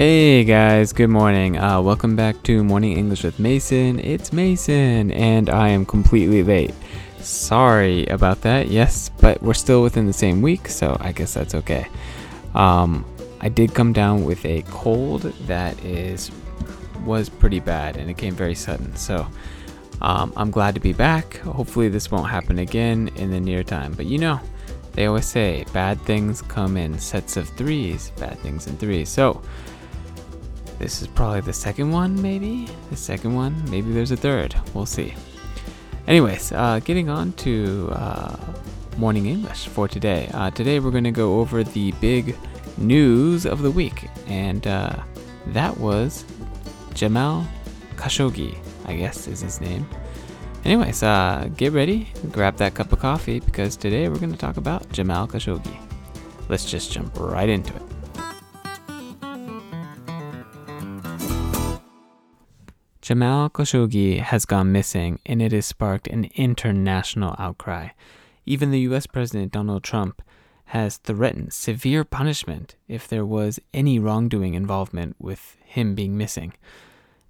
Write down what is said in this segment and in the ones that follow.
Hey guys, good morning. Uh, welcome back to Morning English with Mason. It's Mason, and I am completely late. Sorry about that, yes, but we're still within the same week, so I guess that's okay. Um, I did come down with a cold that is was pretty bad, and it came very sudden. So um, I'm glad to be back. Hopefully, this won't happen again in the near time. But you know, they always say bad things come in sets of threes. Bad things in threes. So this is probably the second one, maybe? The second one? Maybe there's a third. We'll see. Anyways, uh, getting on to uh, morning English for today. Uh, today we're going to go over the big news of the week, and uh, that was Jamal Khashoggi, I guess is his name. Anyways, uh, get ready, grab that cup of coffee, because today we're going to talk about Jamal Khashoggi. Let's just jump right into it. Jamal Khashoggi has gone missing, and it has sparked an international outcry. Even the US President Donald Trump has threatened severe punishment if there was any wrongdoing involvement with him being missing.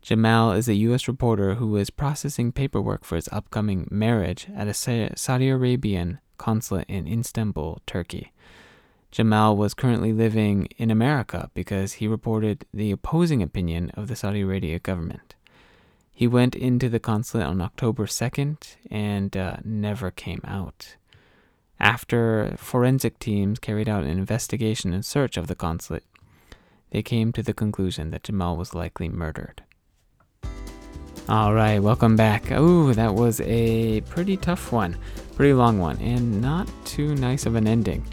Jamal is a U.S. reporter who was processing paperwork for his upcoming marriage at a Saudi Arabian consulate in Istanbul, Turkey. Jamal was currently living in America because he reported the opposing opinion of the Saudi Arabia government. He went into the consulate on October 2nd and uh, never came out. After forensic teams carried out an investigation and search of the consulate, they came to the conclusion that Jamal was likely murdered. All right, welcome back. Oh, that was a pretty tough one, pretty long one, and not too nice of an ending.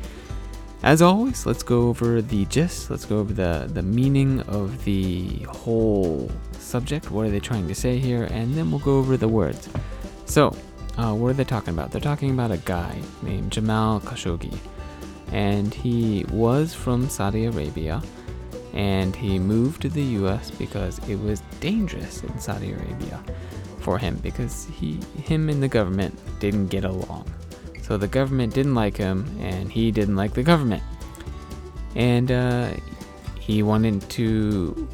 As always, let's go over the gist, let's go over the, the meaning of the whole subject. What are they trying to say here? And then we'll go over the words. So, uh, what are they talking about? They're talking about a guy named Jamal Khashoggi. And he was from Saudi Arabia. And he moved to the US because it was dangerous in Saudi Arabia for him because he him and the government didn't get along. So the government didn't like him, and he didn't like the government. And uh, he wanted to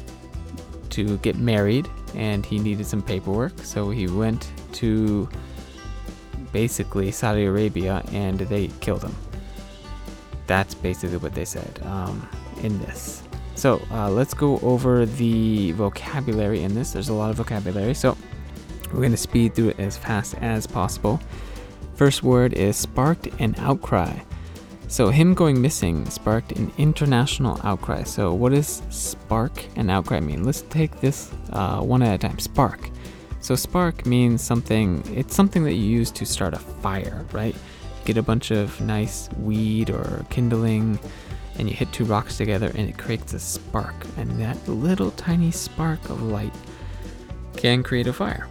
to get married, and he needed some paperwork. So he went to basically Saudi Arabia, and they killed him. That's basically what they said um, in this. So uh, let's go over the vocabulary in this. There's a lot of vocabulary, so we're going to speed through it as fast as possible. First word is sparked an outcry. So, him going missing sparked an international outcry. So, what does spark an outcry mean? Let's take this uh, one at a time. Spark. So, spark means something, it's something that you use to start a fire, right? Get a bunch of nice weed or kindling, and you hit two rocks together, and it creates a spark. And that little tiny spark of light can create a fire.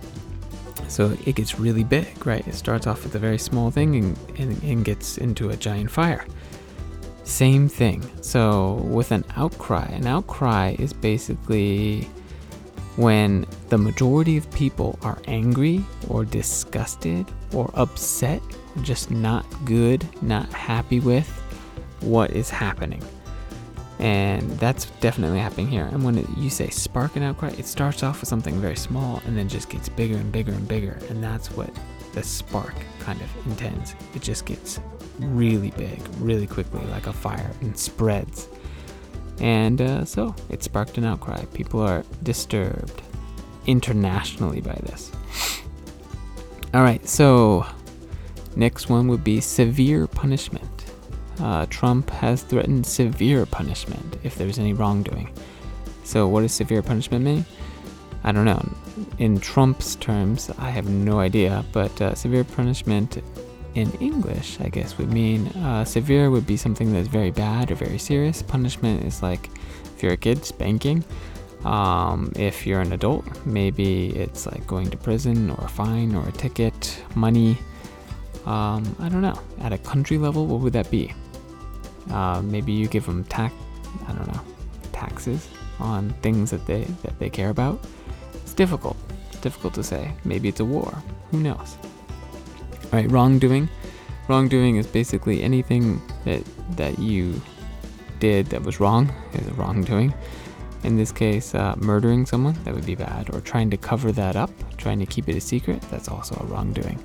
So it gets really big, right? It starts off with a very small thing and, and, and gets into a giant fire. Same thing. So with an outcry, an outcry is basically when the majority of people are angry or disgusted or upset, just not good, not happy with what is happening. And that's definitely happening here. And when it, you say spark and outcry, it starts off with something very small and then just gets bigger and bigger and bigger. And that's what the spark kind of intends. It just gets really big, really quickly, like a fire, and spreads. And uh, so it sparked an outcry. People are disturbed internationally by this. All right, so next one would be severe punishment uh, Trump has threatened severe punishment if there's any wrongdoing. So, what does severe punishment mean? I don't know. In Trump's terms, I have no idea, but uh, severe punishment in English, I guess, would mean uh, severe would be something that's very bad or very serious. Punishment is like if you're a kid, spanking. Um, if you're an adult, maybe it's like going to prison or a fine or a ticket, money. Um, I don't know. At a country level, what would that be? Uh, maybe you give them tax, I don't know, taxes on things that they that they care about. It's difficult. It's difficult to say. Maybe it's a war. Who knows? All right, wrongdoing. Wrongdoing is basically anything that that you did that was wrong is a wrongdoing. In this case, uh, murdering someone, that would be bad, or trying to cover that up, trying to keep it a secret, that's also a wrongdoing.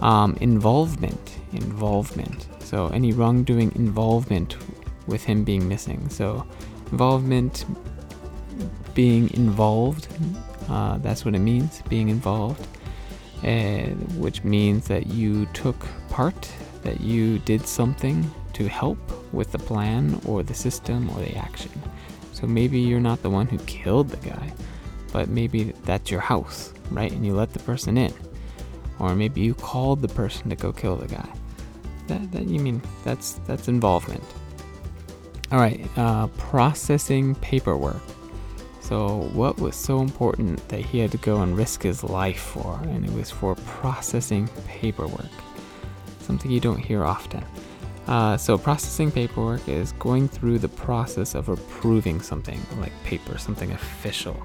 Um, involvement, involvement. So any wrongdoing involvement with him being missing. So involvement, being involved, uh, that's what it means, being involved, uh, which means that you took part, that you did something to help with the plan or the system or the action. So maybe you're not the one who killed the guy, but maybe that's your house, right? And you let the person in. Or maybe you called the person to go kill the guy. That, that you mean that's that's involvement. All right, uh, processing paperwork. So, what was so important that he had to go and risk his life for? And it was for processing paperwork, something you don't hear often. Uh, so, processing paperwork is going through the process of approving something like paper, something official.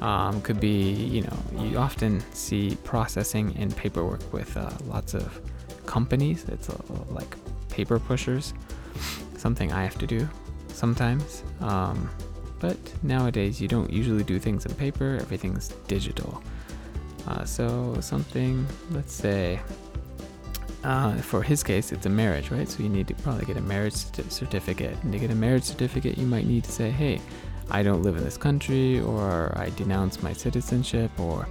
Um, could be, you know, you often see processing and paperwork with uh, lots of companies. It's uh, like paper pushers, something I have to do sometimes. Um, but nowadays, you don't usually do things in paper, everything's digital. Uh, so, something, let's say, uh, for his case, it's a marriage, right? So you need to probably get a marriage certificate. And to get a marriage certificate, you might need to say, hey, I don't live in this country, or I denounce my citizenship, or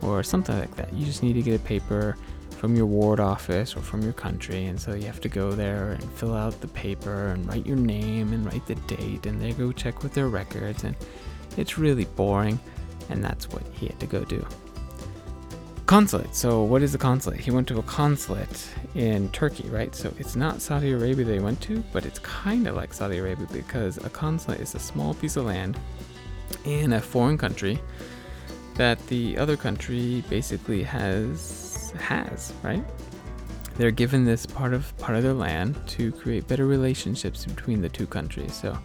or something like that. You just need to get a paper from your ward office or from your country, and so you have to go there and fill out the paper and write your name and write the date, and they go check with their records, and it's really boring, and that's what he had to go do. Consulate. So, what is a consulate? He went to a consulate in Turkey, right? So, it's not Saudi Arabia they went to, but it's kind of like Saudi Arabia because a consulate is a small piece of land in a foreign country that the other country basically has has, right? They're given this part of part of their land to create better relationships between the two countries. So,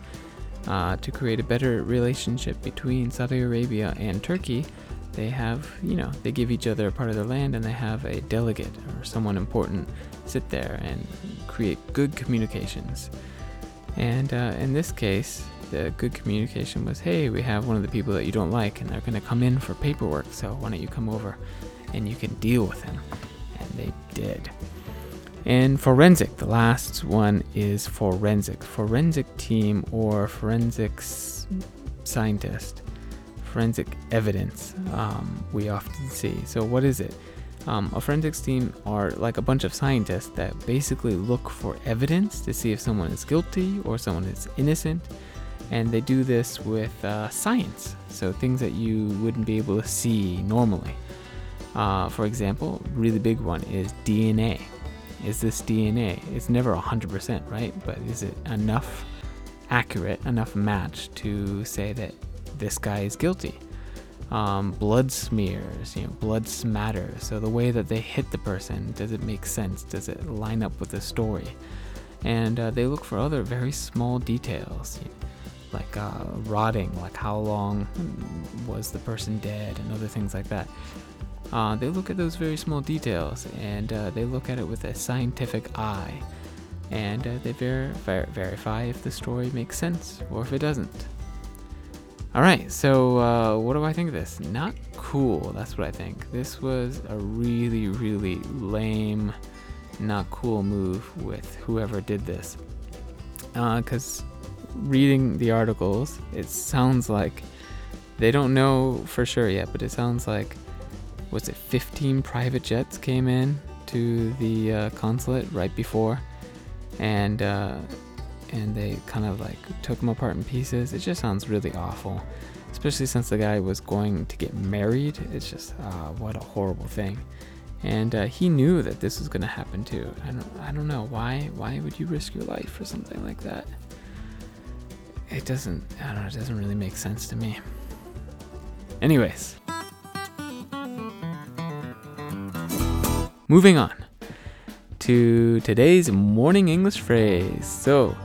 uh, to create a better relationship between Saudi Arabia and Turkey, they have, you know, they give each other a part of their land and they have a delegate or someone important sit there and create good communications. And uh, in this case, the good communication was hey, we have one of the people that you don't like and they're going to come in for paperwork, so why don't you come over and you can deal with him? And they did. And forensic, the last one is forensic. Forensic team or forensics scientist forensic evidence um, we often see. So, what is it? Um, a forensics team are like a bunch of scientists that basically look for evidence to see if someone is guilty or someone is innocent. And they do this with uh, science, so things that you wouldn't be able to see normally. Uh, for example, really big one is DNA. Is this DNA? It's never 100%, right? But is it enough accurate, enough match to say that this guy is guilty. Um, blood smears, you know, blood smatters. So the way that they hit the person, does it make sense? Does it line up with the story? And uh, they look for other very small details, you know, like uh, rotting, like how long was the person dead, and other things like that. Uh, they look at those very small details, and uh, they look at it with a scientific eye, and uh, they ver- ver- verify if the story makes sense or if it doesn't. All right, so uh, what do I think of this? Not cool. That's what I think. This was a really, really lame, not cool move with whoever did this. Because uh, reading the articles, it sounds like they don't know for sure yet, but it sounds like was it 15 private jets came in to the uh, consulate right before, and uh, and they kind of like took them apart in pieces. It just sounds really awful, especially since the guy was going to get married. It's just uh, what a horrible thing. And uh, he knew that this was going to happen too. I don't, I don't know why. Why would you risk your life for something like that? It doesn't. I don't know. It doesn't really make sense to me. Anyways, moving on to today's morning English phrase. So,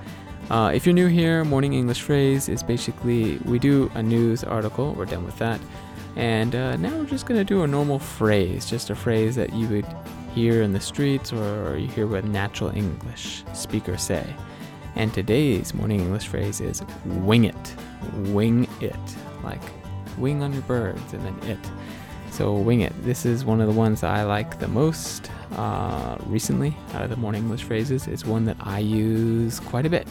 uh, if you're new here, Morning English Phrase is basically we do a news article, we're done with that. And uh, now we're just going to do a normal phrase, just a phrase that you would hear in the streets or you hear what natural English speakers say. And today's morning English phrase is wing it. Wing it. Like wing on your birds and then it. So wing it. This is one of the ones I like the most uh, recently out of the morning English phrases. It's one that I use quite a bit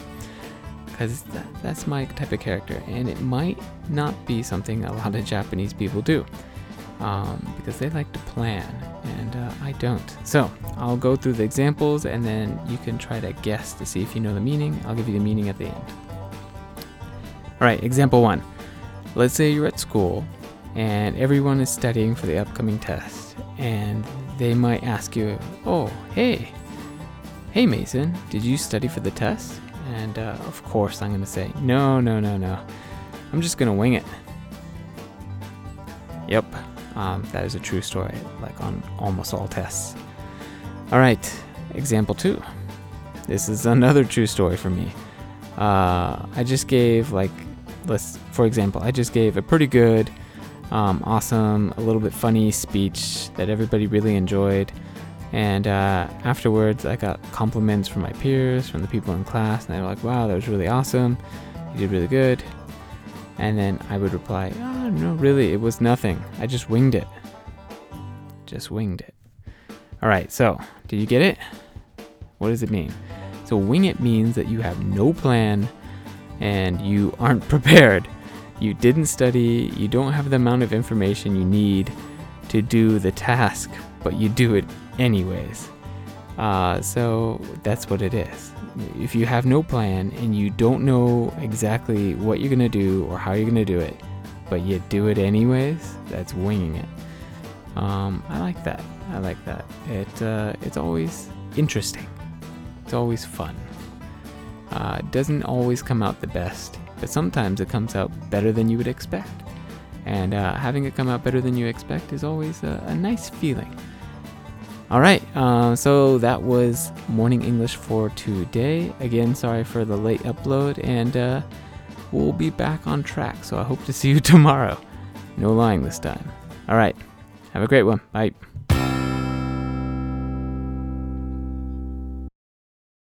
because that, that's my type of character, and it might not be something a lot of Japanese people do um, because they like to plan, and uh, I don't. So I'll go through the examples, and then you can try to guess to see if you know the meaning. I'll give you the meaning at the end. All right, example one. Let's say you're at school and everyone is studying for the upcoming test, and they might ask you, Oh, hey, hey Mason, did you study for the test? And uh, of course, I'm going to say, No, no, no, no. I'm just going to wing it. Yep, um, that is a true story, like on almost all tests. All right, example two. This is another true story for me. Uh, I just gave, like, let's, for example, I just gave a pretty good um, awesome, a little bit funny speech that everybody really enjoyed. And uh, afterwards, I got compliments from my peers, from the people in class, and they were like, wow, that was really awesome. You did really good. And then I would reply, oh, no, really, it was nothing. I just winged it. Just winged it. All right, so did you get it? What does it mean? So, wing it means that you have no plan and you aren't prepared you didn't study, you don't have the amount of information you need to do the task, but you do it anyways. Uh, so that's what it is. If you have no plan and you don't know exactly what you're going to do or how you're going to do it, but you do it anyways, that's winging it. Um, I like that. I like that. It uh, it's always interesting. It's always fun. Uh, doesn't always come out the best, but sometimes it comes out better than you would expect. And uh, having it come out better than you expect is always a, a nice feeling. All right, uh, so that was Morning English for today. Again, sorry for the late upload, and uh, we'll be back on track. So I hope to see you tomorrow. No lying this time. All right, have a great one. Bye.